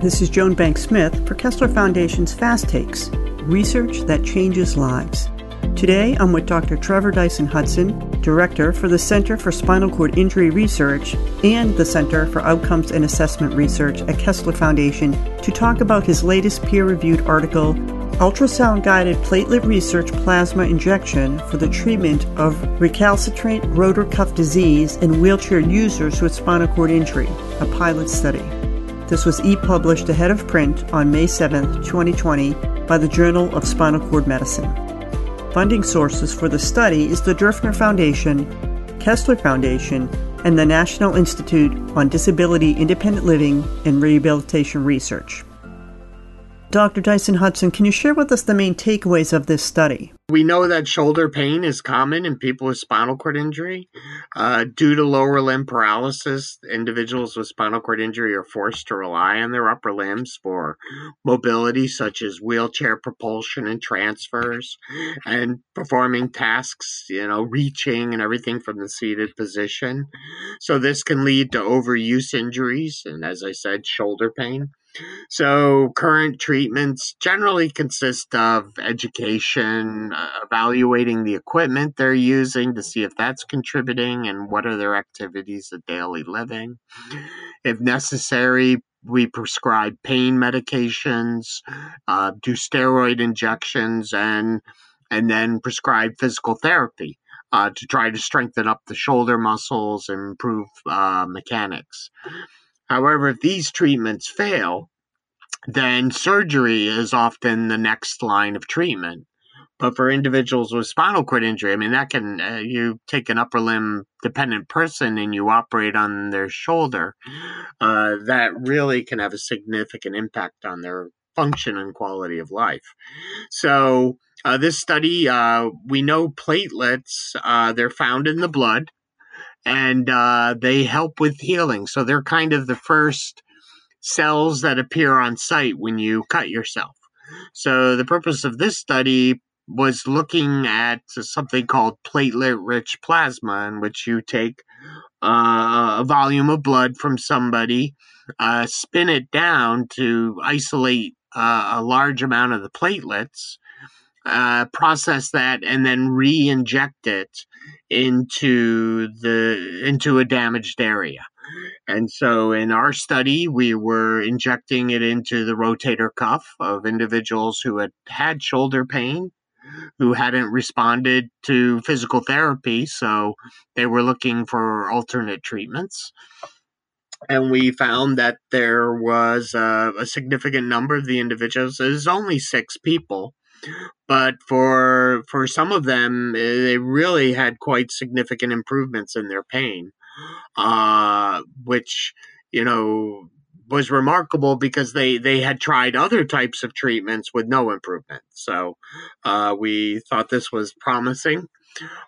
This is Joan Banks-Smith for Kessler Foundation's Fast Takes Research that Changes Lives. Today, I'm with Dr. Trevor Dyson Hudson, Director for the Center for Spinal Cord Injury Research and the Center for Outcomes and Assessment Research at Kessler Foundation, to talk about his latest peer reviewed article, Ultrasound Guided Platelet Rich Plasma Injection for the Treatment of Recalcitrant Rotor Cuff Disease in Wheelchair Users with Spinal Cord Injury, a pilot study. This was e published ahead of print on May 7, 2020, by the Journal of Spinal Cord Medicine. Funding sources for the study is the Derfner Foundation, Kessler Foundation, and the National Institute on Disability Independent Living and Rehabilitation Research. Dr. Dyson Hudson, can you share with us the main takeaways of this study? We know that shoulder pain is common in people with spinal cord injury. Uh, due to lower limb paralysis, individuals with spinal cord injury are forced to rely on their upper limbs for mobility, such as wheelchair propulsion and transfers, and performing tasks, you know, reaching and everything from the seated position. So, this can lead to overuse injuries, and as I said, shoulder pain. So, current treatments generally consist of education, uh, evaluating the equipment they're using to see if that's contributing and what are their activities of daily living. If necessary, we prescribe pain medications, uh, do steroid injections, and and then prescribe physical therapy uh, to try to strengthen up the shoulder muscles and improve uh, mechanics. However, if these treatments fail, then surgery is often the next line of treatment. But for individuals with spinal cord injury, I mean, that can, uh, you take an upper limb dependent person and you operate on their shoulder, uh, that really can have a significant impact on their function and quality of life. So, uh, this study, uh, we know platelets, uh, they're found in the blood and uh, they help with healing. So they're kind of the first cells that appear on site when you cut yourself. So the purpose of this study was looking at something called platelet rich plasma, in which you take uh, a volume of blood from somebody, uh, spin it down to isolate uh, a large amount of the platelets, uh, process that, and then re-inject it into the into a damaged area. And so in our study, we were injecting it into the rotator cuff of individuals who had had shoulder pain, who hadn't responded to physical therapy. So they were looking for alternate treatments. And we found that there was a, a significant number of the individuals, it was only six people, but for for some of them, eh, they really had quite significant improvements in their pain, uh, which you know was remarkable because they they had tried other types of treatments with no improvement. So uh, we thought this was promising.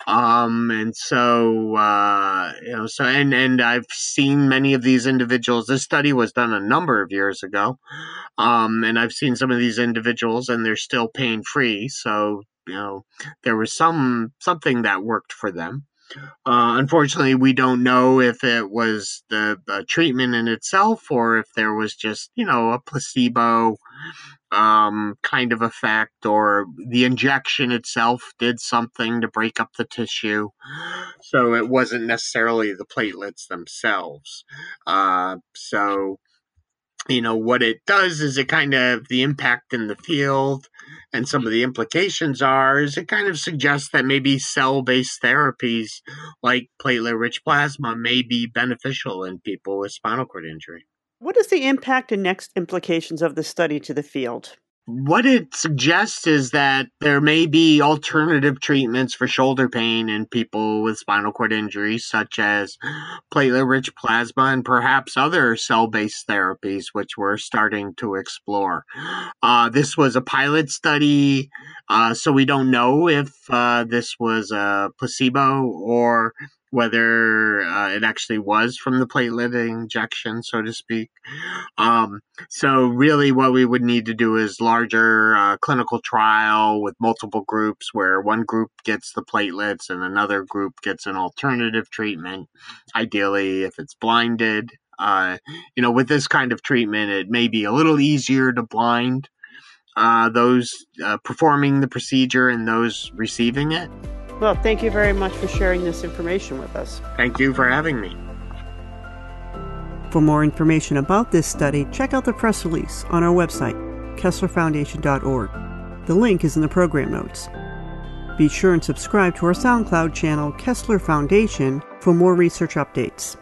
Um, and so, uh, you know, so, and, and I've seen many of these individuals. This study was done a number of years ago. Um, and I've seen some of these individuals and they're still pain free. So, you know, there was some, something that worked for them. Uh, unfortunately, we don't know if it was the, the, treatment in itself or if there was just, you know, a placebo um, kind of effect or the injection itself did something to break up the tissue. So it wasn't necessarily the platelets themselves. Uh, so you know what it does is it kind of the impact in the field and some of the implications are is it kind of suggests that maybe cell-based therapies like platelet rich plasma may be beneficial in people with spinal cord injury what is the impact and next implications of the study to the field what it suggests is that there may be alternative treatments for shoulder pain in people with spinal cord injuries, such as platelet rich plasma and perhaps other cell based therapies, which we're starting to explore. Uh, this was a pilot study, uh, so we don't know if uh, this was a placebo or whether uh, it actually was from the platelet injection, so to speak. Um, so, really, what we would need to do is larger uh, clinical trial with multiple groups, where one group gets the platelets and another group gets an alternative treatment. Ideally, if it's blinded, uh, you know, with this kind of treatment, it may be a little easier to blind uh, those uh, performing the procedure and those receiving it. Well, thank you very much for sharing this information with us. Thank you for having me. For more information about this study, check out the press release on our website, KesslerFoundation.org. The link is in the program notes. Be sure and subscribe to our SoundCloud channel, Kessler Foundation, for more research updates.